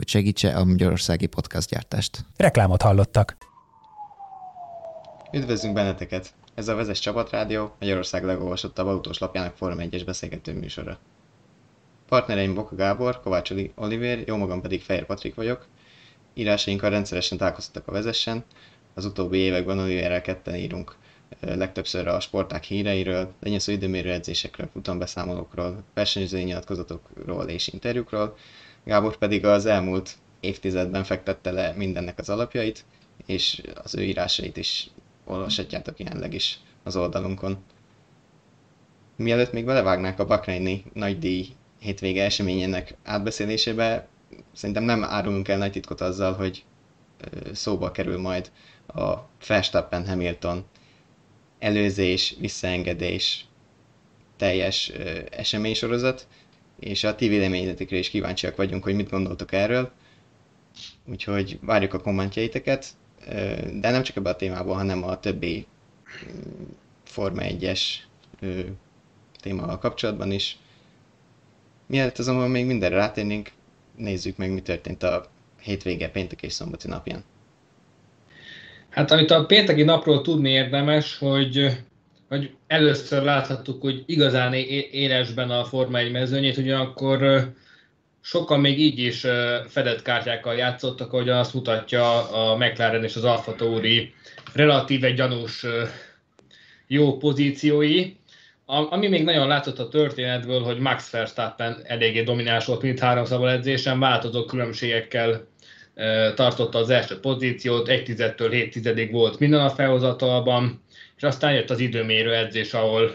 hogy segítse a magyarországi gyártást. Reklámot hallottak. Üdvözlünk benneteket! Ez a Vezes Csapatrádió, Magyarország legolvasottabb autós lapjának Form 1-es beszélgető műsora. Partnereim Boka Gábor, Kovács Oliver, jó magam pedig Fehér Patrik vagyok. Írásainkkal rendszeresen találkoztak a Vezessen. Az utóbbi években Oliverrel ketten írunk legtöbbször a sporták híreiről, lenyesző időmérő edzésekről, futambeszámolókról, versenyzői nyilatkozatokról és interjúkról, Gábor pedig az elmúlt évtizedben fektette le mindennek az alapjait, és az ő írásait is olvashatjátok jelenleg is az oldalunkon. Mielőtt még belevágnák a Bakreini nagy díj hétvége eseményének átbeszélésébe, szerintem nem árulunk el nagy titkot azzal, hogy szóba kerül majd a Verstappen Hamilton előzés, visszaengedés teljes eseménysorozat, és a ti véleményetekre is kíváncsiak vagyunk, hogy mit gondoltok erről. Úgyhogy várjuk a kommentjeiteket, de nem csak ebben a témában, hanem a többi Forma 1-es témával kapcsolatban is. Mielőtt azonban még mindenre rátérnénk, nézzük meg, mi történt a hétvége, péntek és szombati napján. Hát amit a pénteki napról tudni érdemes, hogy hogy először láthattuk, hogy igazán élesben a Forma 1 mezőnyét, ugyanakkor sokan még így is fedett kártyákkal játszottak, ahogy azt mutatja a McLaren és az Alfa Tauri relatíve gyanús jó pozíciói. Ami még nagyon látszott a történetből, hogy Max Verstappen eléggé domináns volt mint három edzésen, változó különbségekkel tartotta az első pozíciót, egy tizedtől hét tizedig volt minden a felhozatalban, és aztán jött az időmérő edzés, ahol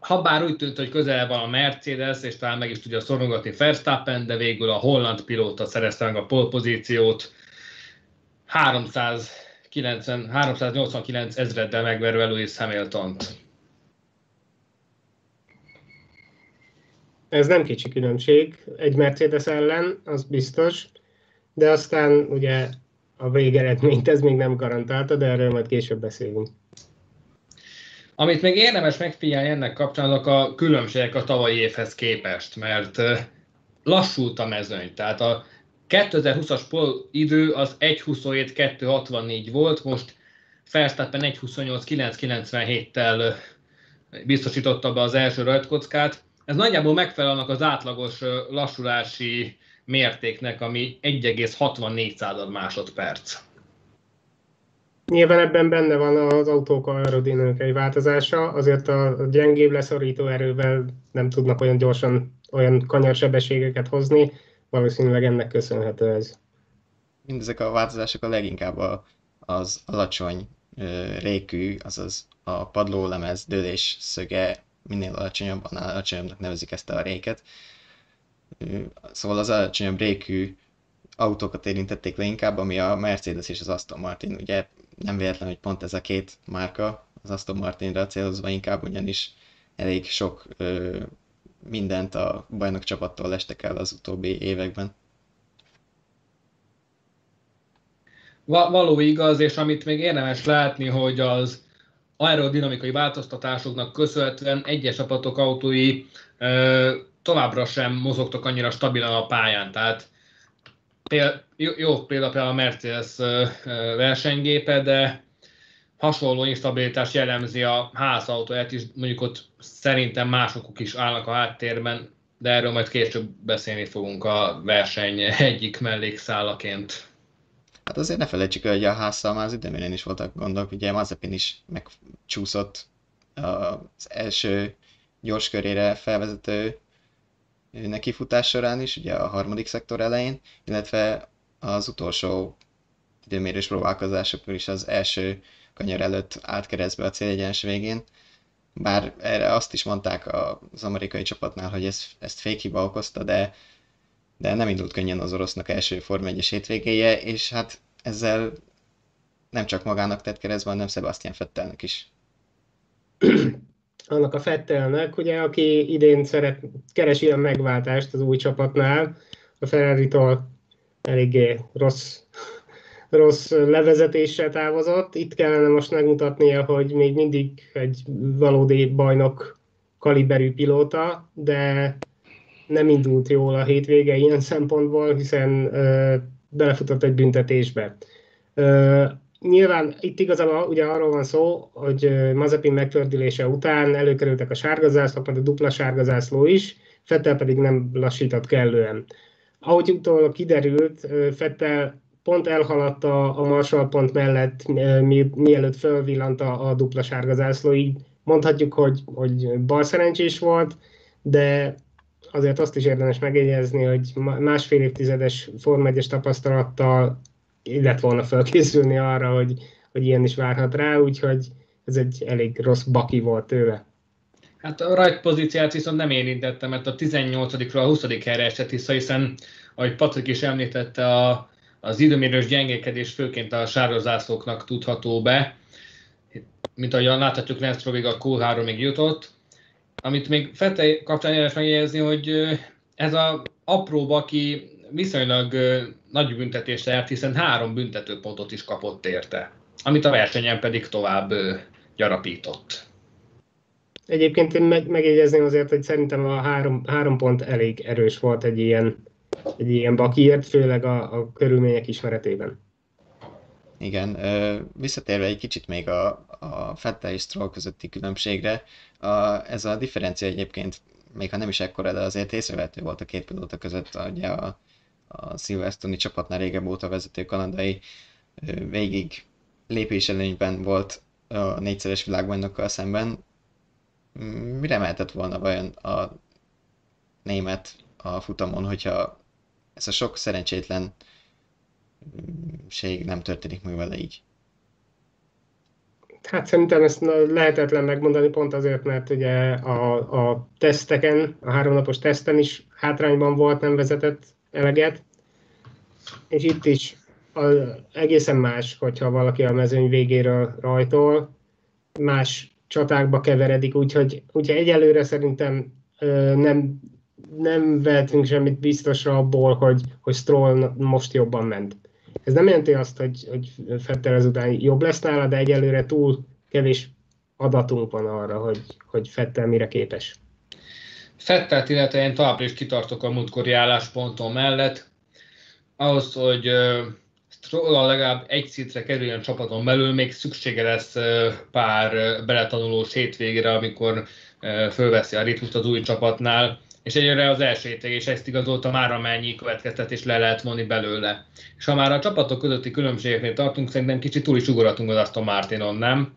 ha bár úgy tűnt, hogy közel van a Mercedes, és talán meg is tudja szorongatni Verstappen, de végül a holland pilóta szerezte meg a pole pozíciót, 390, 389 ezreddel megverve Lewis Hamilton-t. Ez nem kicsi különbség egy Mercedes ellen, az biztos, de aztán ugye a végeredményt ez még nem garantálta, de erről majd később beszélünk. Amit még érdemes megfigyelni ennek kapcsán, azok a különbségek a tavalyi évhez képest, mert lassult a mezőny. Tehát a 2020-as pol idő az 1.27-264 volt, most Verstappen 1.28-997-tel biztosította be az első rajtkockát. Ez nagyjából megfelel annak az átlagos lassulási mértéknek, ami 1,64 másodperc. Nyilván ebben benne van az autók aerodinamikai változása, azért a gyengébb leszorító erővel nem tudnak olyan gyorsan olyan kanyarsebességeket hozni, valószínűleg ennek köszönhető ez. Mindezek a változások a leginkább az alacsony rékű, azaz a padlólemez dőlés szöge minél alacsonyabb, annál alacsonyabbnak nevezik ezt a réket. Szóval az alacsonyabb rékű autókat érintették le inkább, ami a Mercedes és az Aston Martin. Ugye nem véletlen, hogy pont ez a két márka, az Aston Martinra célozva inkább, ugyanis elég sok ö, mindent a bajnok csapattól lestek el az utóbbi években. Való igaz, és amit még érdemes látni, hogy az aerodinamikai változtatásoknak köszönhetően egyes csapatok autói ö, továbbra sem mozogtak annyira stabilan a pályán. Tehát péld, jó példa például a Mercedes versenygépe, de hasonló instabilitás jellemzi a házautóját is, mondjuk ott szerintem másokuk is állnak a háttérben, de erről majd később beszélni fogunk a verseny egyik mellékszálaként. Hát azért ne felejtsük, hogy a házszal már az időmérén is voltak gondok, ugye Mazepin is megcsúszott az első gyors körére felvezető nekifutás során is, ugye a harmadik szektor elején, illetve az utolsó időmérős próbálkozásokon is az első kanyar előtt állt keresztbe a célegyenes végén. Bár erre azt is mondták az amerikai csapatnál, hogy ez, ezt fékhiba okozta, de, de nem indult könnyen az orosznak első Forma 1-es hétvégéje, és hát ezzel nem csak magának tett keresztbe, hanem Sebastian Fettelnek is. Annak a Fettelnek, ugye, aki idén szeret, keresi a megváltást az új csapatnál, a Ferrari-tól eléggé rossz, rossz levezetéssel távozott. Itt kellene most megmutatnia, hogy még mindig egy valódi bajnok kaliberű pilóta, de nem indult jól a hétvége ilyen szempontból, hiszen ö, belefutott egy büntetésbe. Ö, nyilván itt igazából ugye arról van szó, hogy Mazepin megtördülése után előkerültek a sárgazászlók, majd a dupla sárgazászló is, Fettel pedig nem lassított kellően. Ahogy utólag kiderült, Fettel pont elhaladta a Marshall pont mellett, mi, mielőtt fölvillant a, a dupla sárgazászló, így mondhatjuk, hogy, hogy bal szerencsés volt, de azért azt is érdemes megjegyezni, hogy másfél évtizedes Form 1 tapasztalattal illet volna felkészülni arra, hogy, hogy ilyen is várhat rá, úgyhogy ez egy elég rossz baki volt tőle. Hát a right pozíciát viszont nem érintettem, mert a 18-ról a 20. helyre esett vissza, hiszen, ahogy Patrik is említette, a, az időmérős gyengékedés főként a sározászlóknak tudható be, mint ahogy láthatjuk, Lance Stroll a Q3-ig jutott, amit még Fette kapcsán érdemes megjegyezni, hogy ez a apró baki viszonylag nagy büntetést járt, hiszen három büntetőpontot is kapott érte, amit a versenyen pedig tovább gyarapított. Egyébként én meg, megjegyezném azért, hogy szerintem a három, három pont elég erős volt egy ilyen, egy ilyen bakiért, főleg a, a körülmények ismeretében. Igen, visszatérve egy kicsit még a, a Fettel és Stroll közötti különbségre, a, ez a differencia egyébként, még ha nem is ekkora, de azért észrevehető volt a két pilóta között, ugye a, a Silverstone-i csapatnál régebb óta vezető kanadai végig lépéselőnyben volt a négyszeres világbajnokkal szemben. Mire mehetett volna vajon a német a futamon, hogyha ez a sok szerencsétlen nem történik meg vele így? Hát szerintem ezt lehetetlen megmondani pont azért, mert ugye a, a teszteken, a háromnapos teszten is hátrányban volt, nem vezetett eleget, és itt is az egészen más, hogyha valaki a mezőny végéről rajtol, más csatákba keveredik, úgyhogy, úgyhogy egyelőre szerintem nem, nem vehetünk semmit biztosra abból, hogy, hogy Stroll most jobban ment. Ez nem jelenti azt, hogy, hogy Fettel ezután jobb lesz nála, de egyelőre túl kevés adatunk van arra, hogy, hogy Fettel mire képes. Fettelt, illetve én továbbra is kitartok a múltkori állásponton mellett. Ahhoz, hogy Stroll legalább egy szintre kerüljön csapaton belül, még szüksége lesz pár beletanulós hétvégére, amikor fölveszi a ritmust az új csapatnál és egyre az első és ezt igazolta már amennyi következtetés le lehet mondani belőle. És ha már a csapatok közötti különbségeknél tartunk, szerintem kicsit túl is ugoratunk az Aston Martinon, nem?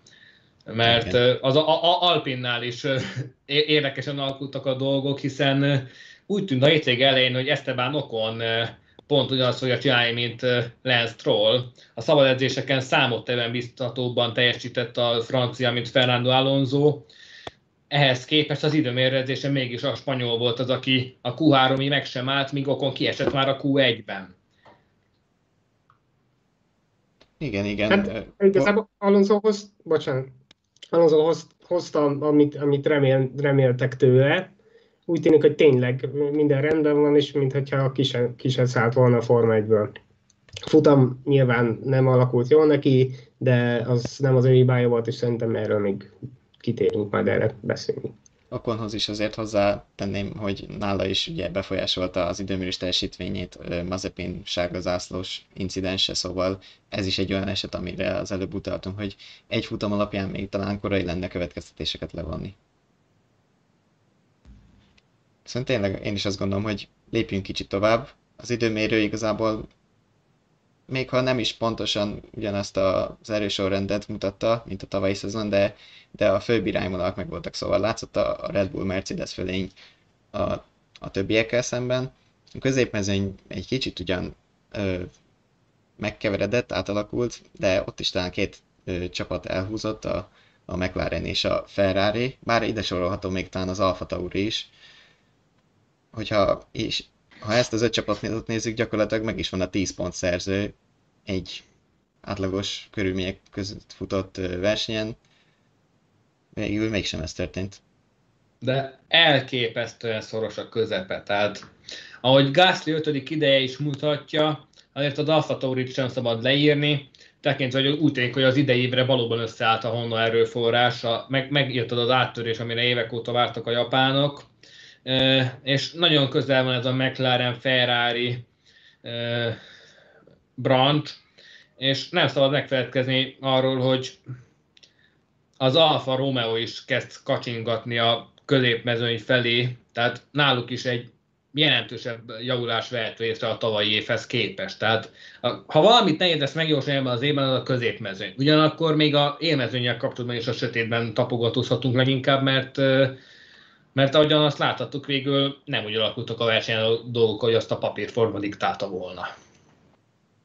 Mert Igen. az a, a, Alpinnál is érdekesen alakultak a dolgok, hiszen úgy tűnt a hétvég elején, hogy Esteban Okon pont ugyanazt fogja csinálni, mint Lance Troll. A szabad edzéseken számottevően biztatóbban teljesített a francia, mint Fernando Alonso, ehhez képest az időmérőzése mégis a spanyol volt az, aki a Q3-ig meg sem állt, míg Okon kiesett már a Q1-ben. Igen, igen. Hát, igazából Alonsohoz, bocsánat, Alonsohoz hozta, amit, amit remél, reméltek tőle. Úgy tűnik, hogy tényleg minden rendben van, és mintha kise, kise szállt volna a Forma 1-ből. Futam nyilván nem alakult jól neki, de az nem az ő hibája volt, és szerintem erről még kitérünk majd erre beszélni. Okonhoz is azért hozzá tenném, hogy nála is ugye befolyásolta az időmérés teljesítményét Mazepin sárga zászlós incidense, szóval ez is egy olyan eset, amire az előbb utaltunk, hogy egy futam alapján még talán korai lenne következtetéseket levonni. Szóval tényleg én is azt gondolom, hogy lépjünk kicsit tovább. Az időmérő igazából még ha nem is pontosan ugyanazt az erősorrendet mutatta, mint a tavalyi szezon, de, de a főbb irányvonalak meg voltak, szóval látszott a Red Bull Mercedes fölény a, a többiekkel szemben. A középmezőny egy kicsit ugyan ö, megkeveredett, átalakult, de ott is talán két ö, csapat elhúzott, a, a McLaren és a Ferrari, bár ide sorolható még talán az Alfa Tauri is, hogyha és ha ezt az öt csapatot nézzük, gyakorlatilag meg is van a 10 pont szerző egy átlagos körülmények között futott versenyen. Végül mégsem ez történt. De elképesztően szoros a közepe. Tehát, ahogy Gasly 5. ideje is mutatja, azért az Alfa Taurit sem szabad leírni, tekintve, hogy úgy tűnik, hogy az idei évre valóban összeállt a Honda erőforrása, meg, megírtad az áttörés, amire évek óta vártak a japánok, és nagyon közel van ez a McLaren, Ferrari branch, és nem szabad megfeledkezni arról, hogy az Alfa Romeo is kezd kacsingatni a középmezőny felé, tehát náluk is egy jelentősebb javulás vehet részre a tavalyi évhez képest. Tehát ha valamit nehéz ezt megjósolni ebben az évben, az a középmezőny. Ugyanakkor még a élmezőnyel kapcsolatban is a sötétben tapogatózhatunk leginkább, mert mert ahogyan azt láthattuk, végül nem úgy alakultak a versenyen a dolgok, hogy azt a papírforma diktálta volna.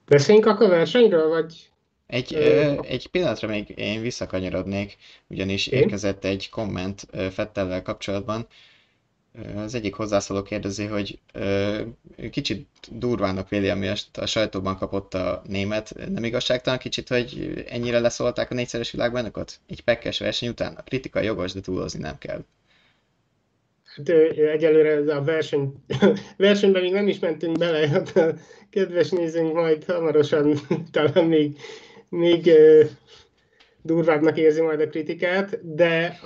Beszéljünk akkor versenyről, vagy? Egy, ö, egy pillanatra még én visszakanyarodnék, ugyanis én? érkezett egy komment Fettellel kapcsolatban. Az egyik hozzászóló kérdezi, hogy ö, kicsit durvának véli, ami a sajtóban kapott a német. Nem igazságtalan kicsit, hogy ennyire leszólták a négyszeres világbajnokot? Egy pekkes verseny után? A kritika jogos, de túlozni nem kell. Hát egyelőre a verseny, versenyben még nem is mentünk bele, hát kedves nézőnk majd hamarosan talán még, még durvábbnak érzi majd a kritikát, de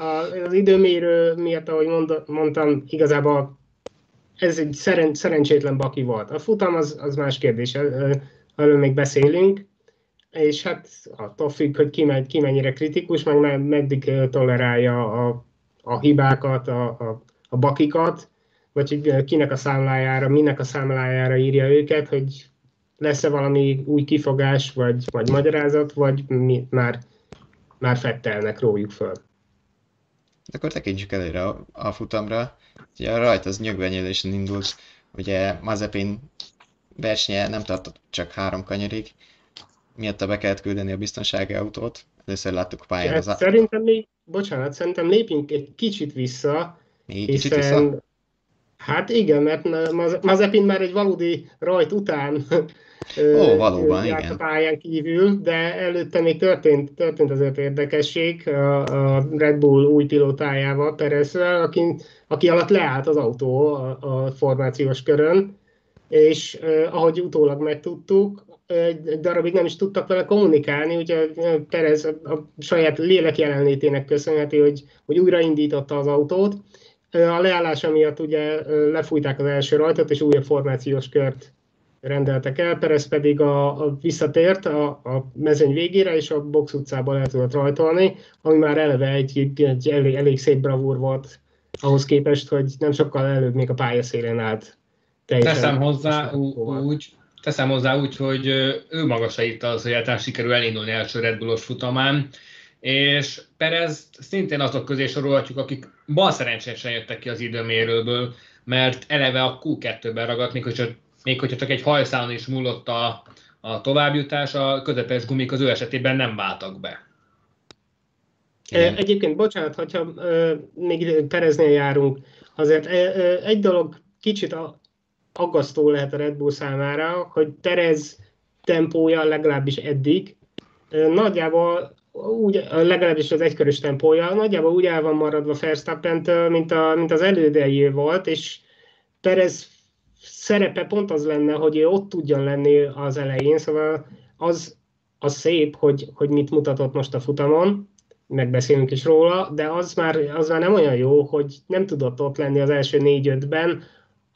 az időmérő miatt, ahogy mondtam, igazából ez egy szeren, szerencsétlen baki volt. A futam az, az más kérdés, erről még beszélünk, és hát attól függ, hogy ki, ki mennyire kritikus, meg meddig tolerálja a, a hibákat, a, a a bakikat, vagy hogy kinek a számlájára, minek a számlájára írja őket, hogy lesz-e valami új kifogás, vagy, vagy magyarázat, vagy mi, már, már fettelnek, rójuk föl. Akkor tekintsük előre a, a futamra. Ugye a rajt az nyögvenyélésen indult, ugye Mazepin versenye nem tartott csak három kanyarig, miatt be kellett küldeni a biztonsági autót. Először láttuk pályán hát az... Szerintem még, bocsánat, szerintem lépjünk egy kicsit vissza, még kicsit vissza? Hát igen, mert Mazepin már egy valódi rajt után Ó, valóban, járt igen. a pályán kívül, de előtte még történt, történt azért érdekesség a, a Red Bull új pilótájával, Perezzel, aki, aki alatt leállt az autó a, a formációs körön, és eh, ahogy utólag megtudtuk, egy darabig nem is tudtak vele kommunikálni, úgyhogy Perez a, a saját lélek jelenlétének köszönheti, hogy, hogy újraindította az autót, a leállása miatt ugye lefújták az első rajtot, és újabb formációs kört rendeltek el, Perez pedig a, a visszatért a, a mezőny végére, és a box utcából el tudott rajtolni, ami már eleve egy, egy elég, elég szép bravúr volt ahhoz képest, hogy nem sokkal előbb még a pályaszélén állt. Teszem hozzá úgy, teszem hozzá úgy, hogy ő maga se itt az, hogy egyáltalán sikerül elindulni első Red Bullos futamán, és Perez szintén azok közé sorolhatjuk, akik bal szerencsésen jöttek ki az időmérőből, mert eleve a Q2-ben ragadt, még hogyha, még hogyha csak egy hajszálon is múlott a, a továbbjutás, a közepes gumik az ő esetében nem váltak be. Igen. Egyébként, bocsánat, hogyha még Pereznél járunk, azért egy dolog kicsit aggasztó lehet a Red Bull számára, hogy Perez tempója legalábbis eddig nagyjából úgy, legalábbis az egykörös tempója, nagyjából úgy el van maradva verstappen mint, a, mint az elődei volt, és Perez szerepe pont az lenne, hogy ő ott tudjon lenni az elején, szóval az, az szép, hogy, hogy mit mutatott most a futamon, megbeszélünk is róla, de az már, az már nem olyan jó, hogy nem tudott ott lenni az első négy-ötben,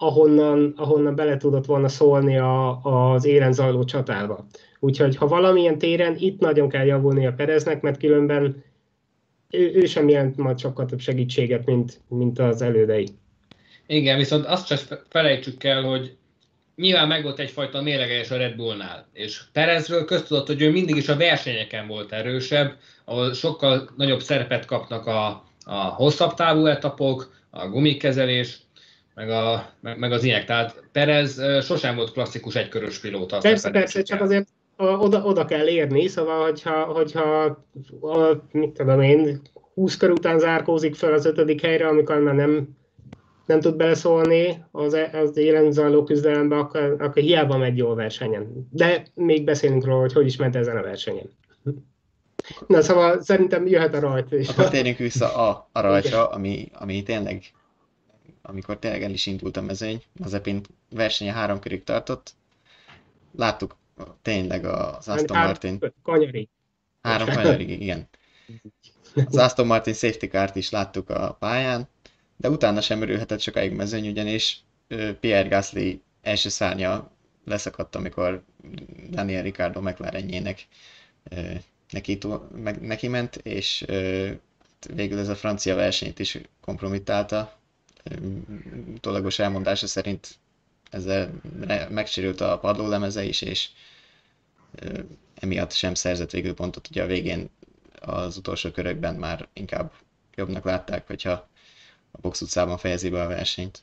ahonnan, ahonnan bele tudott volna szólni a, az élen zajló csatába. Úgyhogy ha valamilyen téren itt nagyon kell javulni a Pereznek, mert különben ő, ő sem jelent majd sokkal több segítséget, mint, mint az elődei. Igen, viszont azt csak felejtsük el, hogy nyilván meg volt egyfajta méregelés a Red Bullnál, és Perezről köztudott, hogy ő mindig is a versenyeken volt erősebb, ahol sokkal nagyobb szerepet kapnak a, a hosszabb távú etapok, a gumikezelés, meg, a, meg, meg az ilyenek. Tehát Perez sosem volt klasszikus egykörös pilóta. Persze, persze, csak azért oda, oda kell érni, szóval, hogyha, hogyha a, mit tudom én, 20 kör után zárkózik fel az ötödik helyre, amikor már nem, nem tud beleszólni az, az élen zajló küzdelembe, akkor, akkor hiába megy jól versenyen. De még beszélünk róla, hogy hogy is ment ezen a versenyen. Na szóval szerintem jöhet a rajt. És akkor térjünk vissza a, a rajtra, ami, ami tényleg, amikor tényleg el is indult a mezőny, az Epin versenye három körig tartott. Láttuk tényleg az Aston Martin. Kanyarig. Három kanyarig, igen. Az Aston Martin safety kárt is láttuk a pályán, de utána sem örülhetett sokáig mezőny, ugyanis Pierre Gasly első szárnya leszakadt, amikor Daniel Ricciardo McLarenjének neki, meg, neki ment, és végül ez a francia versenyt is kompromittálta. Tolagos elmondása szerint ezzel megsérült a padlólemeze is, és emiatt sem szerzett végül pontot. Ugye a végén az utolsó körökben már inkább jobbnak látták, hogyha a box utcában fejezi be a versenyt.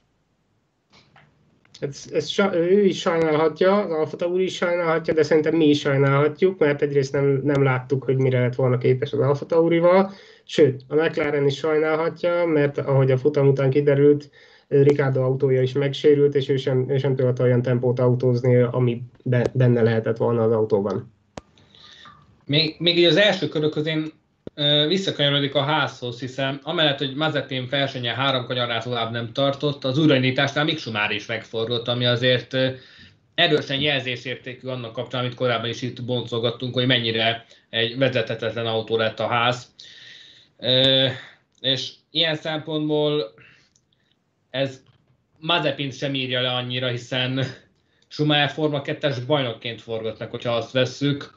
Ez, ez, ő is sajnálhatja, az Alfa Tauri is sajnálhatja, de szerintem mi is sajnálhatjuk, mert egyrészt nem, nem láttuk, hogy mire lett volna képes az Alfa Taurival, sőt, a McLaren is sajnálhatja, mert ahogy a futam után kiderült, Ricardo autója is megsérült, és ő sem, ő sem tudott olyan tempót autózni, ami benne lehetett volna az autóban. Még, még így az első körök én visszakanyarodik a házhoz, hiszen amellett, hogy Mazepin versenye három kanyarát tovább nem tartott, az újraindításnál Mick Schumacher is megfordult, ami azért erősen jelzésértékű annak kapcsán, amit korábban is itt boncolgattunk, hogy mennyire egy vezethetetlen autó lett a ház. És ilyen szempontból ez Mazepin sem írja le annyira, hiszen Schumacher Forma 2-es bajnokként forgatnak, hogyha azt vesszük,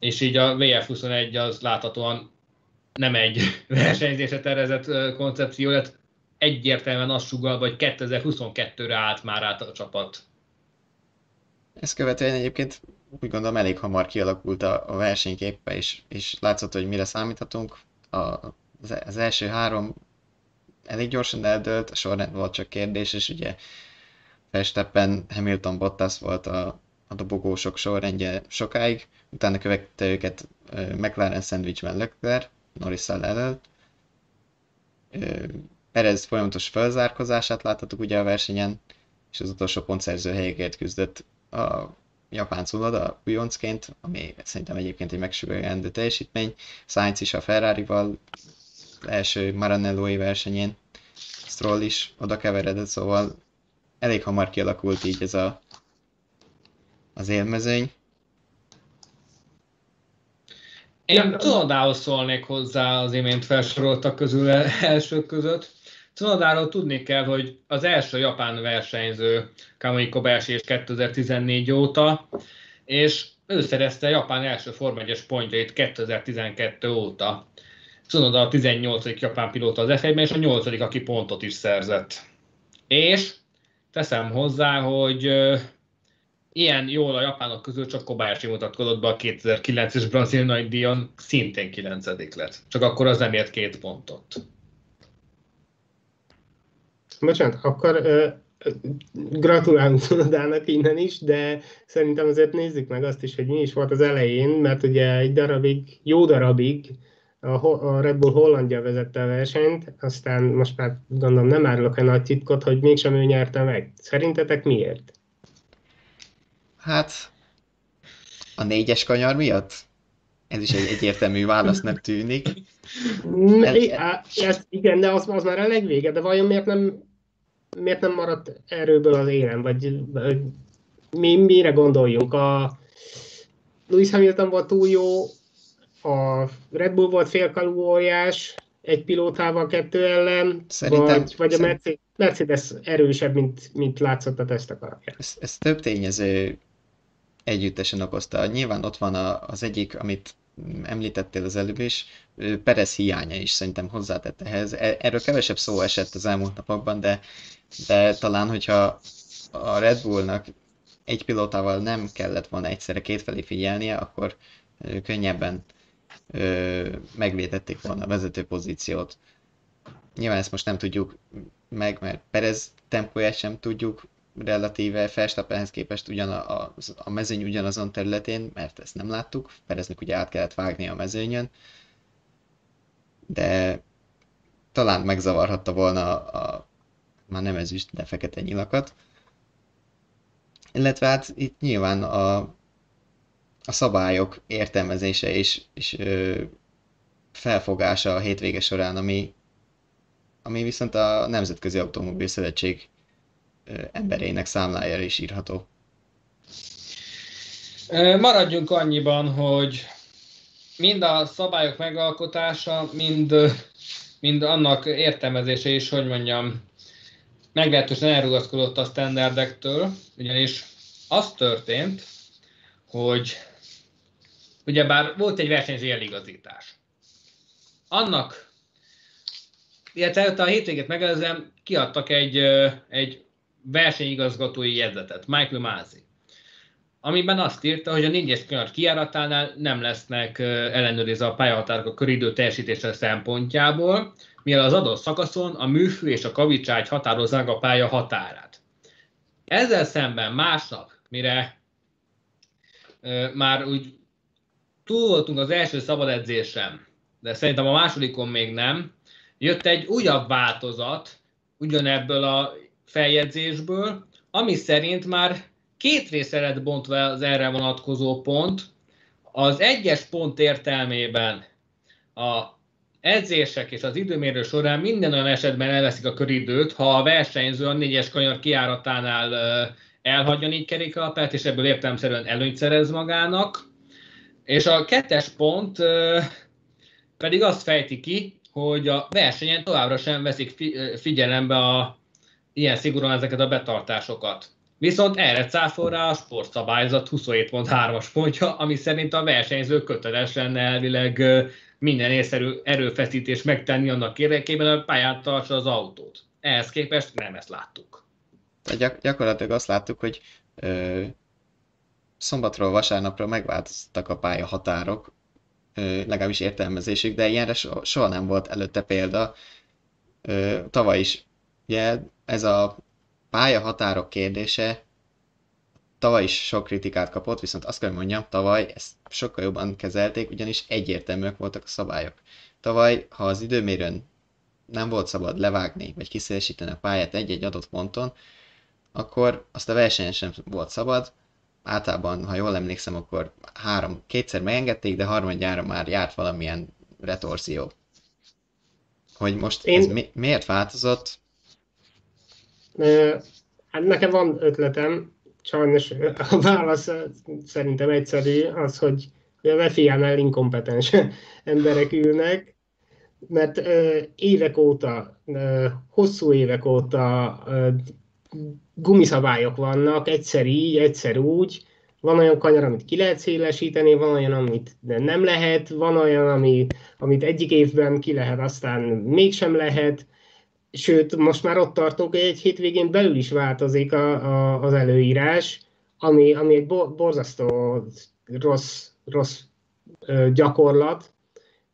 és így a VF21 az láthatóan nem egy versenyzésre tervezett koncepció lett, egyértelműen azt sugal, hogy 2022-re állt már át a csapat. Ezt követően egyébként úgy gondolom elég hamar kialakult a, a versenyképpe, és, és látszott, hogy mire számíthatunk. A, az első három elég gyorsan eldőlt, a sorrend volt csak kérdés, és ugye Verstappen, Hamilton, Bottas volt a, a dobogósok sorrendje sokáig, utána követte őket McLaren szendvicsben Leclerc, norris előtt. Perez folyamatos felzárkozását láthattuk ugye a versenyen, és az utolsó pontszerző helyekért küzdött a japán Cunoda újoncként, ami szerintem egyébként egy megsüvegendő teljesítmény. Sainz is a Ferrari-val első Maranello-i versenyén, Stroll is oda keveredett, szóval elég hamar kialakult így ez a az élmezőny. Én Cunodához szólnék hozzá az imént felsoroltak közül elsők között. Cunodáról tudni kell, hogy az első japán versenyző Kamui Kobayashi és 2014 óta, és ő szerezte a Japán első Forma 1-es pontjait 2012 óta. Cunoda a 18. japán pilóta az f és a 8. aki pontot is szerzett. És teszem hozzá, hogy ilyen jól a japánok közül csak Kobayashi mutatkozott be a 2009-es brazil nagy díjon, szintén 9 lett. Csak akkor az nem ért két pontot. Bocsánat, akkor uh, gratulálunk Szonodának innen is, de szerintem azért nézzük meg azt is, hogy mi is volt az elején, mert ugye egy darabig, jó darabig a Red Bull Hollandia vezette a versenyt, aztán most már gondolom nem árulok egy nagy titkot, hogy mégsem ő nyerte meg. Szerintetek miért? Hát, a négyes kanyar miatt? Ez is egy egyértelmű válasznak tűnik. El... Ez, igen, de az, az már a legvége, de vajon miért nem, miért nem maradt erőből az élen, vagy, vagy mi, mire gondoljunk? A Lewis Hamilton volt túl jó, a Red Bull volt félkalóriás, egy pilótával kettő ellen, Szerintem, vagy, vagy a Mercedes erősebb, mint, mint látszott a tesztek alapján. Ez, ez több tényező együttesen okozta. Nyilván ott van a, az egyik, amit említettél az előbb is, Perez hiánya is szerintem hozzátett ehhez. E, erről kevesebb szó esett az elmúlt napokban, de, de talán, hogyha a Red Bullnak egy pilótával nem kellett volna egyszerre kétfelé figyelnie, akkor könnyebben ö, megvédették volna a vezető pozíciót. Nyilván ezt most nem tudjuk meg, mert Perez tempóját sem tudjuk relatíve Verstappenhez képest ugyan a, a, a mezőny ugyanazon területén, mert ezt nem láttuk, Pereznek ugye át kellett vágni a mezőnyön, de talán megzavarhatta volna a, a már nem ezüst, de fekete nyilakat. Illetve hát itt nyilván a, a szabályok értelmezése és, és ö, felfogása a hétvége során, ami, ami viszont a Nemzetközi Automobil Szövetség emberének számlájára is írható. Maradjunk annyiban, hogy mind a szabályok megalkotása, mind, mind annak értelmezése is, hogy mondjam, meglehetősen elrugaszkodott a standardektől, ugyanis az történt, hogy ugyebár volt egy versenyző eligazítás. Annak, illetve a hétvégét megelőzően kiadtak egy, egy versenyigazgatói jegyzetet, Michael Mázi, amiben azt írta, hogy a négyes könyv kiáratánál nem lesznek ellenőrizve a pályahatárok a köridő teljesítése szempontjából, mivel az adott szakaszon a műfű és a kavicságy határozzák a pálya határát. Ezzel szemben másnap, mire már úgy túl voltunk az első szabad edzésem, de szerintem a másodikon még nem, jött egy újabb változat ugyanebből a feljegyzésből, ami szerint már két részre lett bontva az erre vonatkozó pont. Az egyes pont értelmében a edzések és az időmérő során minden olyan esetben elveszik a köridőt, ha a versenyző a négyes kanyar kiáratánál elhagyja négy kerékalapát, és ebből értelemszerűen előnyt szerez magának. És a kettes pont pedig azt fejti ki, hogy a versenyen továbbra sem veszik figyelembe a, ilyen szigorúan ezeket a betartásokat. Viszont erre cáfol a sportszabályzat 27.3-as pontja, ami szerint a versenyző köteles lenne elvileg minden észszerű erőfeszítés megtenni annak érdekében, hogy pályán tartsa az autót. Ehhez képest nem ezt láttuk. Gyak- gyakorlatilag azt láttuk, hogy ö, szombatról vasárnapra megváltoztak a pálya határok, ö, legalábbis értelmezésük, de ilyenre so- soha nem volt előtte példa. Ö, tavaly is ugye ez a pályahatárok kérdése tavaly is sok kritikát kapott, viszont azt kell mondjam, tavaly ezt sokkal jobban kezelték, ugyanis egyértelműek voltak a szabályok. Tavaly, ha az időmérőn nem volt szabad levágni, vagy kiszélesíteni a pályát egy-egy adott ponton, akkor azt a versenyen sem volt szabad. Általában, ha jól emlékszem, akkor három, kétszer megengedték, de harmadjára már járt valamilyen retorzió. Hogy most Én... ez mi, miért változott, Hát nekem van ötletem, sajnos a válasz szerintem egyszerű, az, hogy a FIA-nál inkompetens emberek ülnek, mert évek óta, hosszú évek óta gumiszabályok vannak, egyszer így, egyszer úgy, van olyan kanyar, amit ki lehet szélesíteni, van olyan, amit nem lehet, van olyan, ami, amit egyik évben ki lehet, aztán mégsem lehet, sőt, most már ott tartok, hogy egy hétvégén belül is változik a, a, az előírás, ami, ami egy borzasztó rossz, rossz gyakorlat,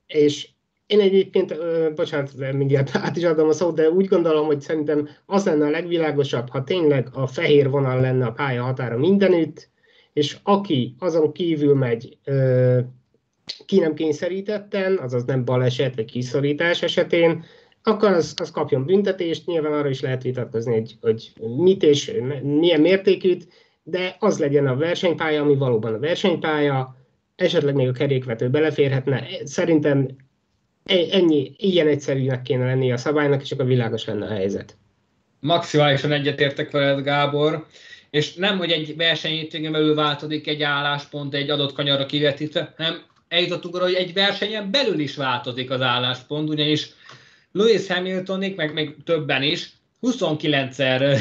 és én egyébként, bocsánat, mindjárt át is adom a szót, de úgy gondolom, hogy szerintem az lenne a legvilágosabb, ha tényleg a fehér vonal lenne a pálya határa mindenütt, és aki azon kívül megy ki nem kényszerítetten, azaz nem baleset vagy kiszorítás esetén, akkor az, az kapjon büntetést, nyilván arra is lehet vitatkozni, hogy, hogy mit és milyen mértékűt, de az legyen a versenypálya, ami valóban a versenypálya, esetleg még a kerékvető beleférhetne. Szerintem e, ennyi, ilyen egyszerűnek kéne lenni a szabálynak, és akkor világos lenne a helyzet. Maximálisan egyetértek veled, Gábor, és nem, hogy egy versenyhétvégén belül változik egy álláspont egy adott kanyarra kivetítve, hanem eljutottunk arra, hogy egy versenyen belül is változik az álláspont, ugyanis Lewis Hamiltonik, meg még többen is, 29-szer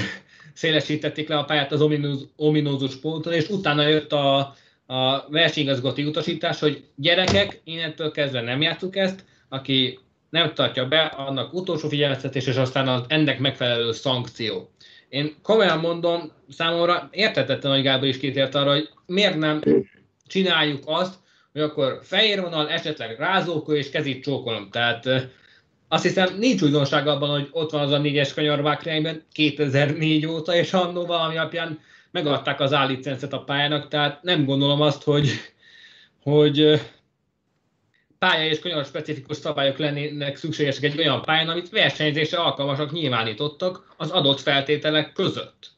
szélesítették le a pályát az ominózus, ominózus ponton, és utána jött a, a versenyigazgatói utasítás, hogy gyerekek, innentől kezdve nem játszuk ezt, aki nem tartja be, annak utolsó figyelmeztetés, és aztán az ennek megfelelő szankció. Én komolyan mondom, számomra értetetlen, hogy Gábor is kitért arra, hogy miért nem csináljuk azt, hogy akkor fehér vonal, esetleg rázókó és kezit csókolom. Tehát azt hiszem nincs újdonság abban, hogy ott van az a négyes kanyar Vákrányban 2004 óta, és annó valami alapján megadták az állicencet a pályának, tehát nem gondolom azt, hogy, hogy pálya és kanyar specifikus szabályok lennének szükségesek egy olyan pályán, amit versenyzésre alkalmasak nyilvánítottak az adott feltételek között.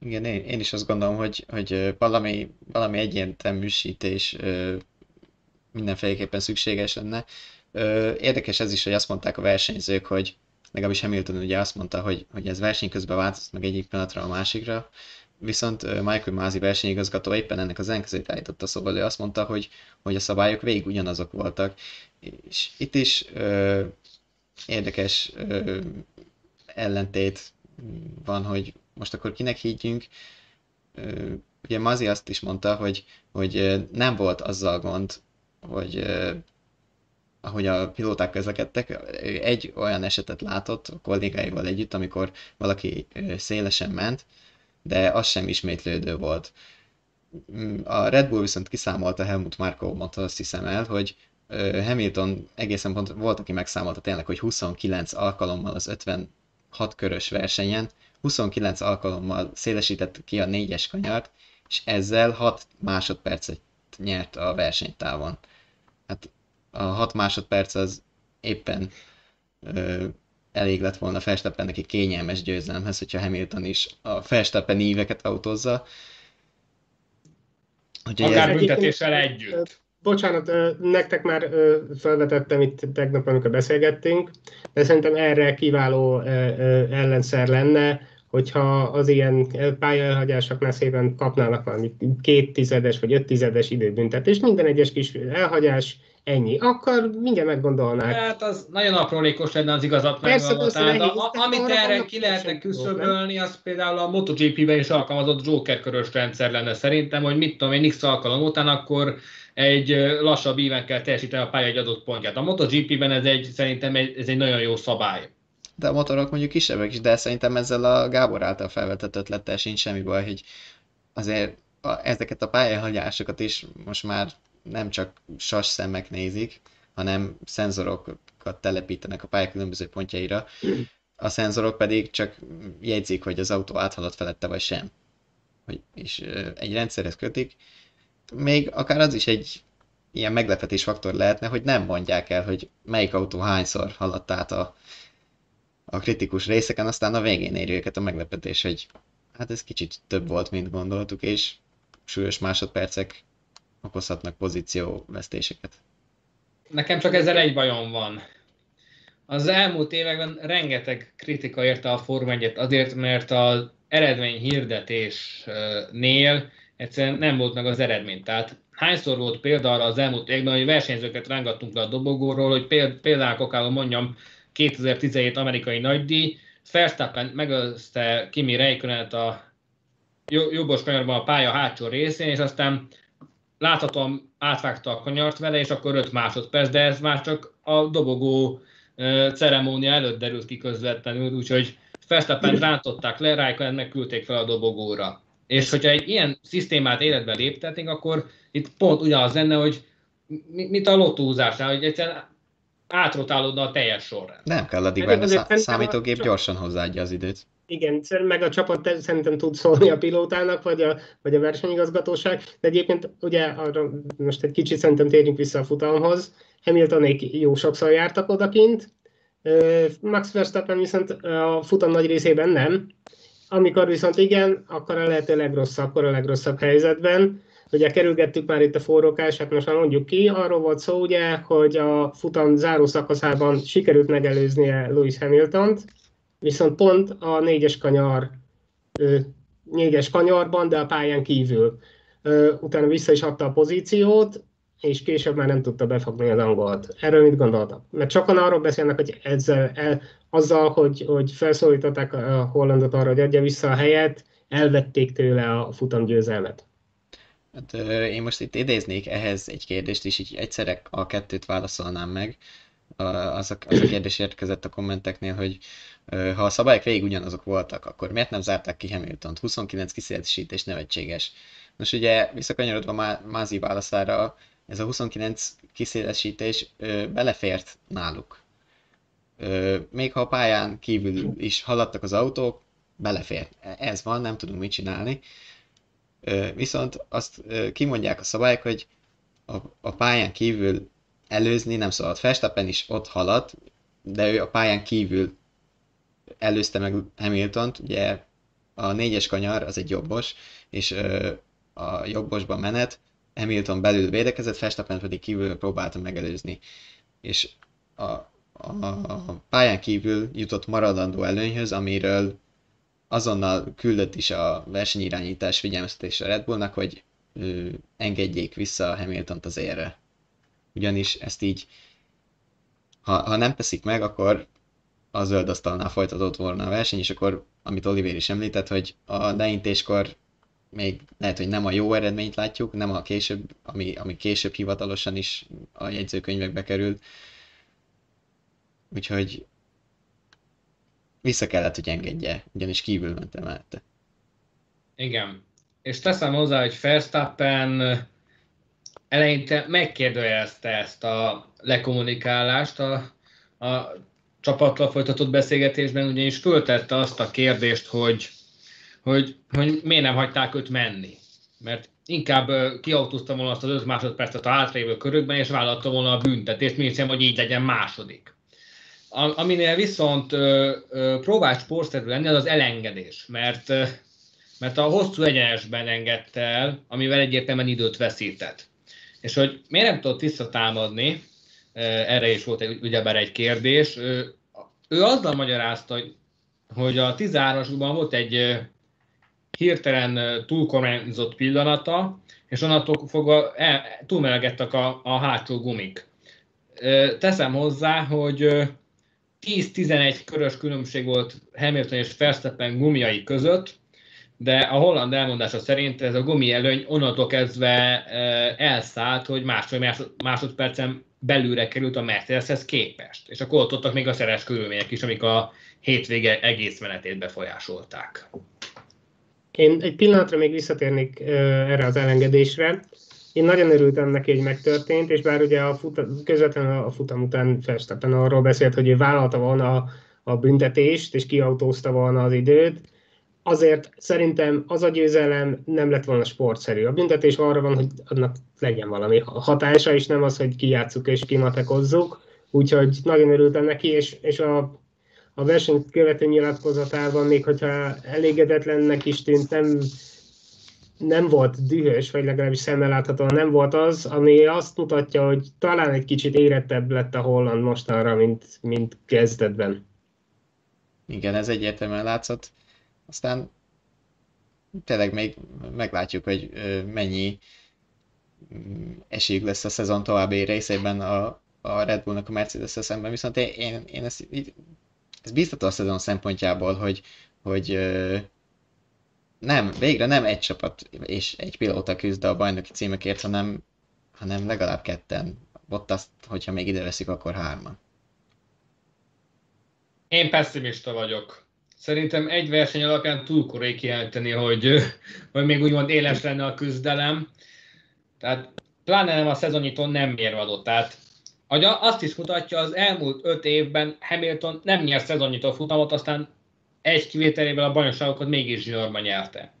Igen, én, én is azt gondolom, hogy, hogy valami, valami egyértelműsítés mindenféleképpen szükséges lenne. Érdekes ez is, hogy azt mondták a versenyzők, hogy legalábbis Hamilton ugye azt mondta, hogy, hogy ez verseny közben változott meg egyik pillanatra a másikra, viszont Michael Mázi versenyigazgató éppen ennek az ellenkezőjét állította, szóval ő azt mondta, hogy, hogy a szabályok végig ugyanazok voltak. És itt is ö, érdekes ö, ellentét van, hogy most akkor kinek higgyünk. Ö, ugye Mazi azt is mondta, hogy, hogy nem volt azzal gond, hogy ahogy a pilóták közlekedtek, egy olyan esetet látott a kollégáival együtt, amikor valaki szélesen ment, de az sem ismétlődő volt. A Red Bull viszont kiszámolta Helmut Marko mondta azt hiszem el, hogy Hamilton egészen pont volt, aki megszámolta tényleg, hogy 29 alkalommal az 56 körös versenyen, 29 alkalommal szélesített ki a négyes kanyart, és ezzel 6 másodpercet nyert a versenytávon. Hát a 6 másodperc az éppen ö, elég lett volna Verstappennek egy kényelmes győzelemhez, hogyha Hamilton is a Verstappen íveket autózza. Úgyhogy Akár ez... büntetéssel együtt. Bocsánat, nektek már felvetettem itt tegnap, amikor beszélgettünk, de szerintem erre kiváló ellenszer lenne, hogyha az ilyen pályaelhagyásoknál szépen kapnának valami két tizedes vagy öt tizedes időbüntetést, minden egyes kis elhagyás ennyi. Akkor mindjárt meggondolnák. Hát az nagyon aprólékos lenne az igazat megvalósítani, de a, amit erre ki lehetne küszöbölni, az például a MotoGP-ben is alkalmazott Joker körös rendszer lenne szerintem, hogy mit tudom én, X alkalom után akkor egy lassabb íven kell teljesíteni a pálya egy adott pontját. A MotoGP-ben ez egy, szerintem egy, ez egy nagyon jó szabály. De a motorok mondjuk kisebbek is, de szerintem ezzel a Gábor által felvetett ötlettel sincs semmi baj, hogy azért a, ezeket a pályahagyásokat is most már nem csak sas szemek nézik, hanem szenzorokat telepítenek a pálya különböző pontjaira. A szenzorok pedig csak jegyzik, hogy az autó áthalad felette vagy sem. Hogy, és egy rendszerhez kötik. Még akár az is egy ilyen meglepetés faktor lehetne, hogy nem mondják el, hogy melyik autó hányszor haladt át a, a kritikus részeken, aztán a végén éri őket a meglepetés, hogy hát ez kicsit több volt, mint gondoltuk, és súlyos másodpercek okozhatnak pozícióvesztéseket. Nekem csak ezzel egy bajom van. Az elmúlt években rengeteg kritika érte a Forma 1 azért, mert az eredmény hirdetésnél egyszerűen nem volt meg az eredmény. Tehát hányszor volt példa az elmúlt években, hogy versenyzőket rángattunk le a dobogóról, hogy például akár mondjam 2017 amerikai nagydíj, Verstappen megözte Kimi Räikkönet a jobbos kanyarban a pálya hátsó részén, és aztán láthatóan átvágta a kanyart vele, és akkor 5 másodperc, de ez már csak a dobogó ceremónia előtt derült ki közvetlenül, úgyhogy Verstappen rántották le, Raikkonen megküldték fel a dobogóra. És hogyha egy ilyen szisztémát életbe léptetnénk, akkor itt pont ugyanaz lenne, hogy mint a lottózásnál, hogy egyszerűen átrotálódna a teljes sorrend. Nem kell addig várni, a számítógép gyorsan hozzáadja az időt. Igen, meg a csapat szerintem tud szólni a pilótának, vagy a, vagy a versenyigazgatóság, de egyébként ugye arra most egy kicsit szerintem térjünk vissza a futamhoz. Hamiltonék jó sokszor jártak odakint, Max Verstappen viszont a futam nagy részében nem. Amikor viszont igen, akkor a lehető legrosszabb, akkor a legrosszabb helyzetben. Ugye kerülgettük már itt a forrókás, hát most már mondjuk ki, arról volt szó ugye, hogy a futam záró szakaszában sikerült megelőznie Lewis Hamiltont, viszont pont a négyes kanyar, négyes kanyarban, de a pályán kívül. Utána vissza is adta a pozíciót, és később már nem tudta befogni az angolt. Erről mit gondoltak? Mert sokan arról beszélnek, hogy ezzel, el, azzal, hogy, hogy felszólították a Hollandot arra, hogy adja vissza a helyet, elvették tőle a futam győzelmet. Hát, én most itt idéznék ehhez egy kérdést, és így egyszerre a kettőt válaszolnám meg. Az a, az a kérdés érkezett a kommenteknél, hogy ha a szabályok végig ugyanazok voltak, akkor miért nem zárták ki Hamilton-t? 29 kiszélesítés nevetséges. Most ugye visszakanyarodva Mázi válaszára, ez a 29 kiszélesítés ö, belefért náluk. Még ha a pályán kívül is haladtak az autók, belefért. Ez van, nem tudunk mit csinálni. Viszont azt kimondják a szabályok, hogy a pályán kívül előzni nem szabad. Verstappen is ott haladt, de ő a pályán kívül előzte meg Hamiltont, ugye a négyes kanyar az egy jobbos, és ö, a jobbosban menet, Hamilton belül védekezett, Verstappen pedig kívül próbálta megelőzni. És a, a, a pályán kívül jutott maradandó előnyhöz, amiről azonnal küldött is a versenyirányítás figyelmeztetés a Red Bullnak, hogy ö, engedjék vissza Hamilton-t az érre. Ugyanis ezt így, ha, ha nem teszik meg, akkor a zöld asztalnál folytatott volna a verseny, és akkor, amit Oliver is említett, hogy a leintéskor még lehet, hogy nem a jó eredményt látjuk, nem a később, ami, ami később hivatalosan is a jegyzőkönyvekbe került. Úgyhogy vissza kellett, hogy engedje, ugyanis kívül mentem mellette. Igen. És teszem hozzá, hogy Verstappen eleinte megkérdőjelezte ezt a lekommunikálást a, a csapattal folytatott beszélgetésben, ugyanis föltette azt a kérdést, hogy, hogy, hogy miért nem hagyták őt menni. Mert inkább kiautóztam volna azt az 5 másodpercet a átrévő körökben, és vállalta volna a büntetést, mint sem, hogy így legyen második. Aminél viszont ö, ö, próbált sportszerű lenni, az az elengedés, mert, ö, mert a hosszú egyenesben engedte el, amivel egyértelműen időt veszített. És hogy miért nem tudott visszatámadni, erre is volt egy, ugyebár egy kérdés, ő, ő azzal magyarázta, hogy, hogy a 13-asban volt egy hirtelen túlkormányzott pillanata, és onnantól fogva el, túlmelegettek a, a hátsó gumik. Teszem hozzá, hogy 10-11 körös különbség volt Hamilton és Verstappen gumiai között, de a holland elmondása szerint ez a gumi előny onnantól kezdve elszállt, hogy másfél másodpercen belülre került a Mercedeshez képest. És akkor ott voltak még a szeres körülmények is, amik a hétvége egész menetét befolyásolták. Én egy pillanatra még visszatérnék erre az elengedésre. Én nagyon örültem neki, hogy megtörtént, és bár ugye a futa, közvetlenül a futam után Verstappen arról beszélt, hogy ő vállalta volna a, a büntetést, és kiautózta volna az időt, azért szerintem az a győzelem nem lett volna sportszerű. A büntetés arra van, hogy annak legyen valami hatása, és nem az, hogy kijátszuk és kimatekozzuk. Úgyhogy nagyon örültem neki, és, és a, a verseny követő nyilatkozatában, még hogyha elégedetlennek is tűnt, nem, nem volt dühös, vagy legalábbis szemmel láthatóan nem volt az, ami azt mutatja, hogy talán egy kicsit érettebb lett a holland mostanra, mint, mint kezdetben. Igen, ez egyértelműen látszott. Aztán tényleg még meglátjuk, hogy mennyi mm, esélyük lesz a szezon további részében a, a Red Bullnak a mercedes szemben, viszont én, én ezt, ez biztató a szezon szempontjából, hogy, hogy nem, végre nem egy csapat és egy pilóta küzd a bajnoki címekért, hanem, hanem legalább ketten. Ott azt, hogyha még ide veszik, akkor hárman. Én pessimista vagyok. Szerintem egy verseny alapján túl korai kijelenteni, hogy, hogy még úgymond éles lenne a küzdelem. Tehát pláne nem a szezonnyitón nem mérvadott. Tehát azt is mutatja, az elmúlt öt évben Hamilton nem nyert szezonnyitó futamot, aztán egy kivételével a bajnokságokat mégis zsinórban nyerte.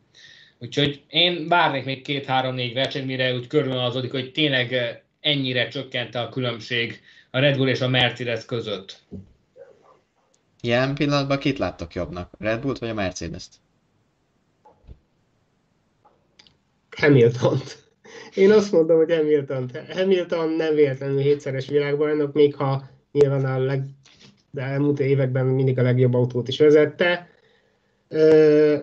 Úgyhogy én várnék még két-három-négy versenyt, mire úgy körülanazodik, hogy tényleg ennyire csökkente a különbség a Red Bull és a Mercedes között. Jelen pillanatban kit láttok jobbnak? Red Bullt vagy a Mercedes-t? hamilton -t. Én azt mondom, hogy Hamilton. Hamilton nem véletlenül hétszeres világbajnok, még ha nyilván a leg, de elmúlt években mindig a legjobb autót is vezette. Ö,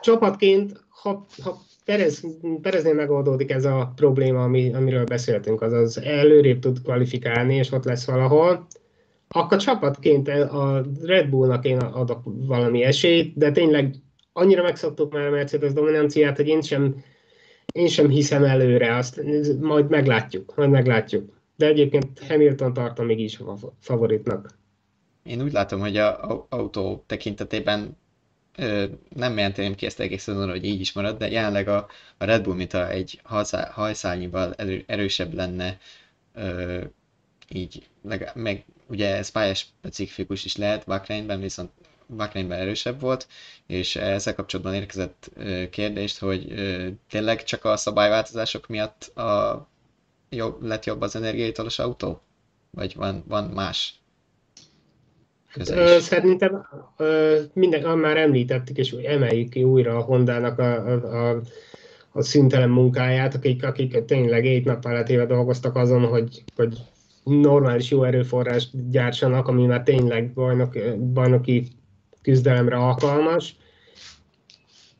csapatként, ha, ha Perez, Pereznél megoldódik ez a probléma, ami, amiről beszéltünk, azaz előrébb tud kvalifikálni, és ott lesz valahol, akkor csapatként a Red Bullnak én adok valami esélyt, de tényleg annyira megszoktuk már a Mercedes dominanciát, hogy én sem, én sem hiszem előre, azt majd meglátjuk, majd meglátjuk. De egyébként Hamilton tartom még is a favoritnak. Én úgy látom, hogy a autó tekintetében ö, nem jelenteném ki ezt egész szezonra, hogy így is marad, de jelenleg a, a Red Bull, mint a egy hajszálnyival erő, erősebb lenne, ö, így leg, meg ugye ez pályás specifikus is lehet, Bakrányban viszont Bakrányban erősebb volt, és ezzel kapcsolatban érkezett kérdést, hogy tényleg csak a szabályváltozások miatt a jobb, lett jobb az energiaitalos autó? Vagy van, van más köze is? Szerintem minden, már említettük, és emeljük ki újra a Hondának a, a, a, a szüntelen munkáját, akik, akik tényleg egy nap éve dolgoztak azon, hogy, hogy normális jó erőforrást gyártsanak, ami már tényleg bajnok, bajnoki küzdelemre alkalmas.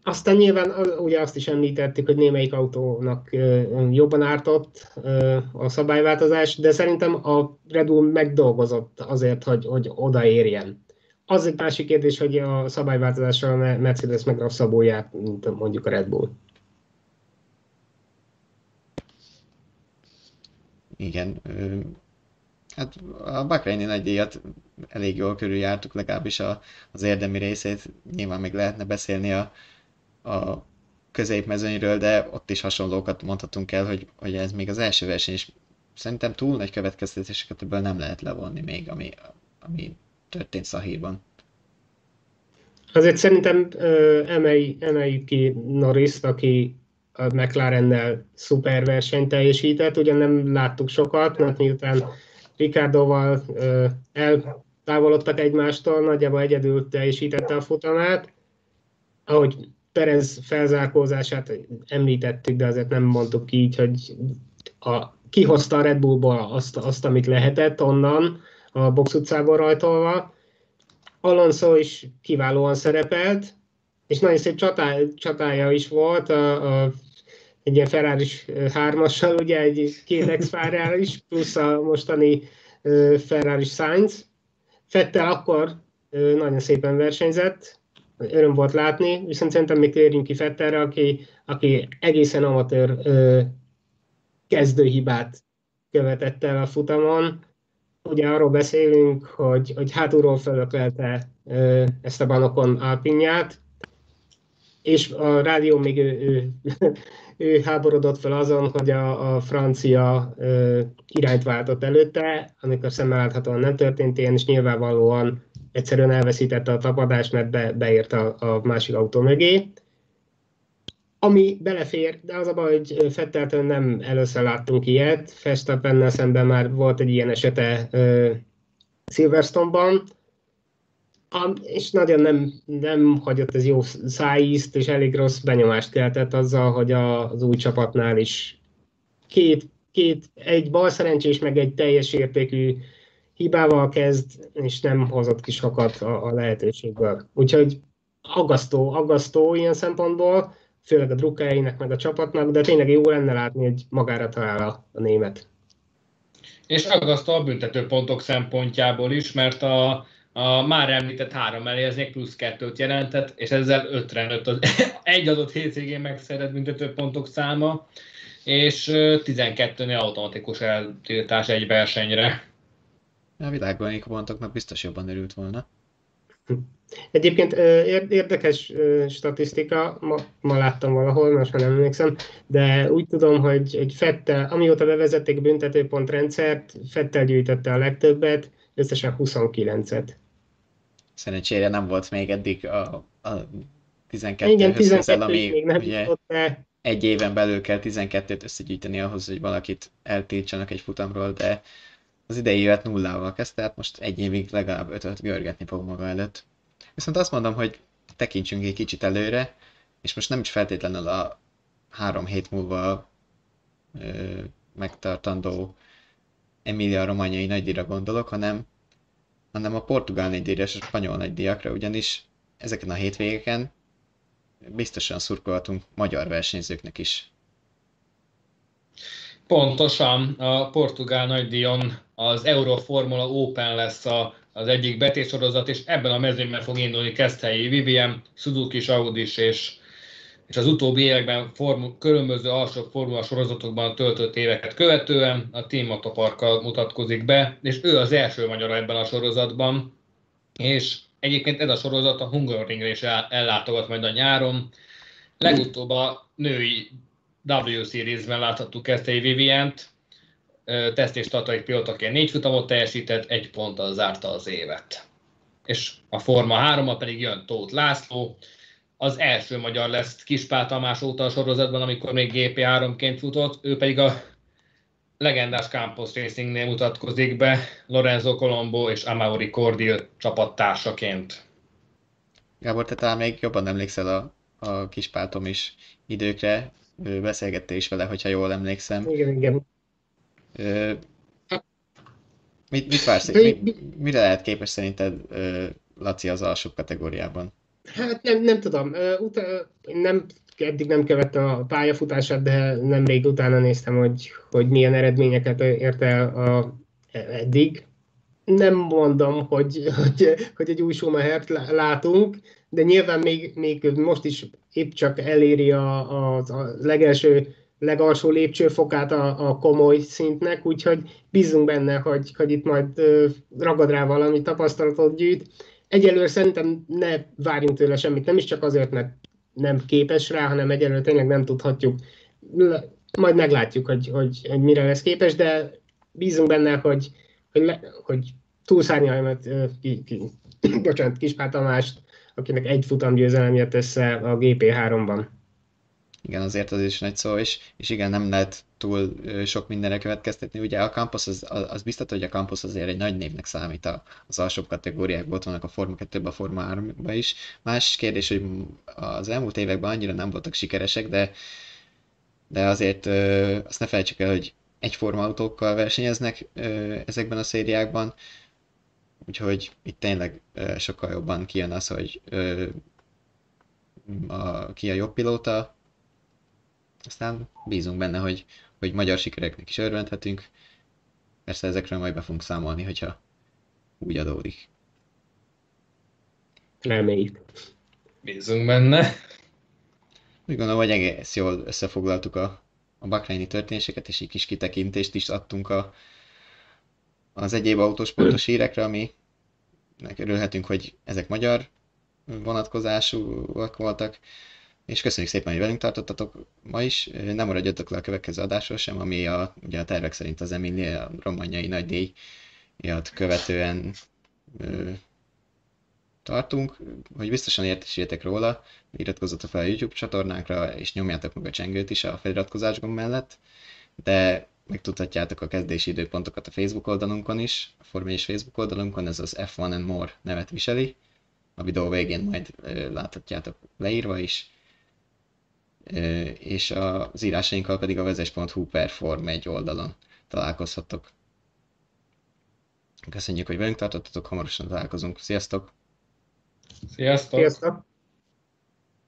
Aztán nyilván ugye azt is említettük, hogy némelyik autónak jobban ártott a szabályváltozás, de szerintem a Red Bull megdolgozott azért, hogy, hogy odaérjen. Az egy másik kérdés, hogy a szabályváltozással a Mercedes meg rosszabbul járt, mint mondjuk a Red Bull. Igen, Hát a Bahreini nagy díjat elég jól körüljártuk, legalábbis a, az érdemi részét. Nyilván még lehetne beszélni a, a középmezőnyről, de ott is hasonlókat mondhatunk el, hogy, hogy ez még az első verseny, és szerintem túl nagy következtetéseket ebből nem lehet levonni még, ami, ami történt Szahírban. Azért szerintem emelj, emeljük ki norris aki a McLarennel szuper versenyt teljesített, ugyan nem láttuk sokat, mert miután Ricardoval eltávolodtak egymástól, nagyjából egyedül teljesítette a futamát. Ahogy Perez felzárkózását említettük, de azért nem mondtuk így, hogy a, kihozta a Red Bullból azt, azt, amit lehetett onnan, a box utcából rajtolva. Alonso is kiválóan szerepelt, és nagyon szép csatá, csatája is volt a, a egy ilyen ferrari hármassal, ugye egy két x is, plusz a mostani Ferrari Sainz. Fettel akkor nagyon szépen versenyzett, öröm volt látni, viszont szerintem még térjünk ki Fettelre, aki, aki egészen amatőr kezdőhibát követett el a futamon. Ugye arról beszélünk, hogy, hogy hátulról fölökelte ezt a Banokon Alpinját, és a rádió még ő, ő, ő háborodott fel azon, hogy a, a francia ö, irányt váltott előtte, amikor szemmel láthatóan nem történt ilyen, és nyilvánvalóan egyszerűen elveszítette a tapadást, mert be, beért a, a másik autó mögé. Ami belefér, de az a baj, hogy Fetteltől nem először láttunk ilyet. Verstappennel szemben már volt egy ilyen esete ö, Silverstone-ban, és nagyon nem, nem hagyott ez jó szájízt, és elég rossz benyomást keltett azzal, hogy a, az új csapatnál is két, két, egy bal szerencsés, meg egy teljes értékű hibával kezd, és nem hozott ki sokat a, a lehetőségből. Úgyhogy aggasztó, aggasztó ilyen szempontból, főleg a drukkáinek, meg a csapatnak, de tényleg jó lenne látni, hogy magára talál a, a német. És aggasztó a büntetőpontok szempontjából is, mert a a már említett három elé, ez még plusz kettőt jelentett, és ezzel ötre nőtt az egy adott hétvégén megszerett büntetőpontok száma, és 12-nél automatikus eltiltás egy versenyre. A világban pontoknak biztos jobban örült volna. Egyébként érdekes statisztika, ma, ma láttam valahol, most már nem emlékszem, de úgy tudom, hogy egy Fettel, amióta bevezették büntetőpontrendszert, Fettel gyűjtötte a legtöbbet, összesen 29-et. Szerencsére nem volt még eddig a, a 12 Igen, 12 közel, ami még nem ugye egy éven belül kell 12-t összegyűjteni ahhoz, hogy valakit eltiltsanak egy futamról, de az idei évet nullával kezdte, tehát most egy évig legalább ötöt görgetni fog maga előtt. Viszont azt mondom, hogy tekintsünk egy kicsit előre, és most nem is feltétlenül a három hét múlva ö, megtartandó Emilia Romanyai nagydíjra gondolok, hanem hanem a portugál nagydíjra és a spanyol nagydíjakra, ugyanis ezeken a hétvégeken biztosan szurkolhatunk magyar versenyzőknek is. Pontosan, a portugál nagydíjon az Euroformula Open lesz a, az egyik betétsorozat, és ebben a mezőnyben fog indulni Keszthelyi Vivien, Suzuki Audi és és az utóbbi években form, különböző alsó formula sorozatokban töltött éveket követően a Team Motoparkkal mutatkozik be, és ő az első magyar ebben a sorozatban, és egyébként ez a sorozat a Hungaroringre is ellátogat majd a nyáron. Legutóbb a női W Series-ben láthattuk ezt egy Vivient, teszt és tatai pilotaként négy futamot teljesített, egy ponttal zárta az évet. És a Forma 3 pedig jön Tóth László, az első magyar lesz Kispál Tamás óta a sorozatban, amikor még GP3-ként futott, ő pedig a legendás Campos Racingnél mutatkozik be Lorenzo Colombo és Amauri Cordil csapattársaként. Gábor, te talán még jobban emlékszel a, a kispátom is időkre, beszélgettél is vele, hogyha jól emlékszem. Igen, igen. Ö, mit, mit vársz? Mi, mire lehet képes szerinted Laci az alsó kategóriában? Hát nem, nem tudom. Utána, nem, eddig nem követtem a pályafutását, de nemrég utána néztem, hogy, hogy milyen eredményeket ért el a, eddig. Nem mondom, hogy, hogy, hogy egy új Schumachert látunk, de nyilván még, még most is épp csak eléri a, a, a legelső, legalsó lépcsőfokát a, a komoly szintnek, úgyhogy bízunk benne, hogy, hogy itt majd ragad rá valami tapasztalatot gyűjt. Egyelőre szerintem ne várjunk tőle semmit, nem is csak azért, mert nem képes rá, hanem egyelőre tényleg nem tudhatjuk. Majd meglátjuk, hogy, hogy, hogy mire lesz képes, de bízunk benne, hogy, hogy, hogy túlszárnyalja, mert ki, ki, bocsánat, Kispár Tamást akinek egy futam győzelem jött össze a GP3-ban. Igen, azért az is nagy szó, és, és igen, nem lehet túl sok mindenre következtetni. Ugye a Campos, az, az biztos, hogy a Campos azért egy nagy névnek számít az alsóbb kategóriákban, ott vannak a Forma 2 a Forma 3 is. Más kérdés, hogy az elmúlt években annyira nem voltak sikeresek, de, de azért azt ne felejtsük el, hogy egyforma autókkal versenyeznek ezekben a szériákban, Úgyhogy itt tényleg sokkal jobban kijön az, hogy a, ki a jobb pilóta, aztán bízunk benne, hogy, hogy magyar sikereknek is örvendhetünk. Persze ezekről majd be fogunk számolni, hogyha úgy adódik. Reméljük. Bízunk benne. Úgy gondolom, hogy egész jól összefoglaltuk a, a bakreini történéseket, és egy kis kitekintést is adtunk a, az egyéb autósportos hírekre, ami örülhetünk, hogy ezek magyar vonatkozásúak voltak, és köszönjük szépen, hogy velünk tartottatok ma is. Nem maradjatok le a következő adásról sem, ami a, ugye a tervek szerint az Emilia romanyai nagydíjat követően ö, tartunk, hogy biztosan értesüljetek róla, iratkozzatok fel a YouTube csatornánkra, és nyomjátok meg a csengőt is a feliratkozás mellett, de megtudhatjátok a kezdési időpontokat a Facebook oldalunkon is, a Forma és Facebook oldalunkon, ez az F1 and More nevet viseli. A videó végén majd láthatjátok leírva is. És az írásainkkal pedig a vezes.hu per Form egy oldalon találkozhatok. Köszönjük, hogy velünk tartottatok, hamarosan találkozunk. Sziasztok! Sziasztok! Sziasztok!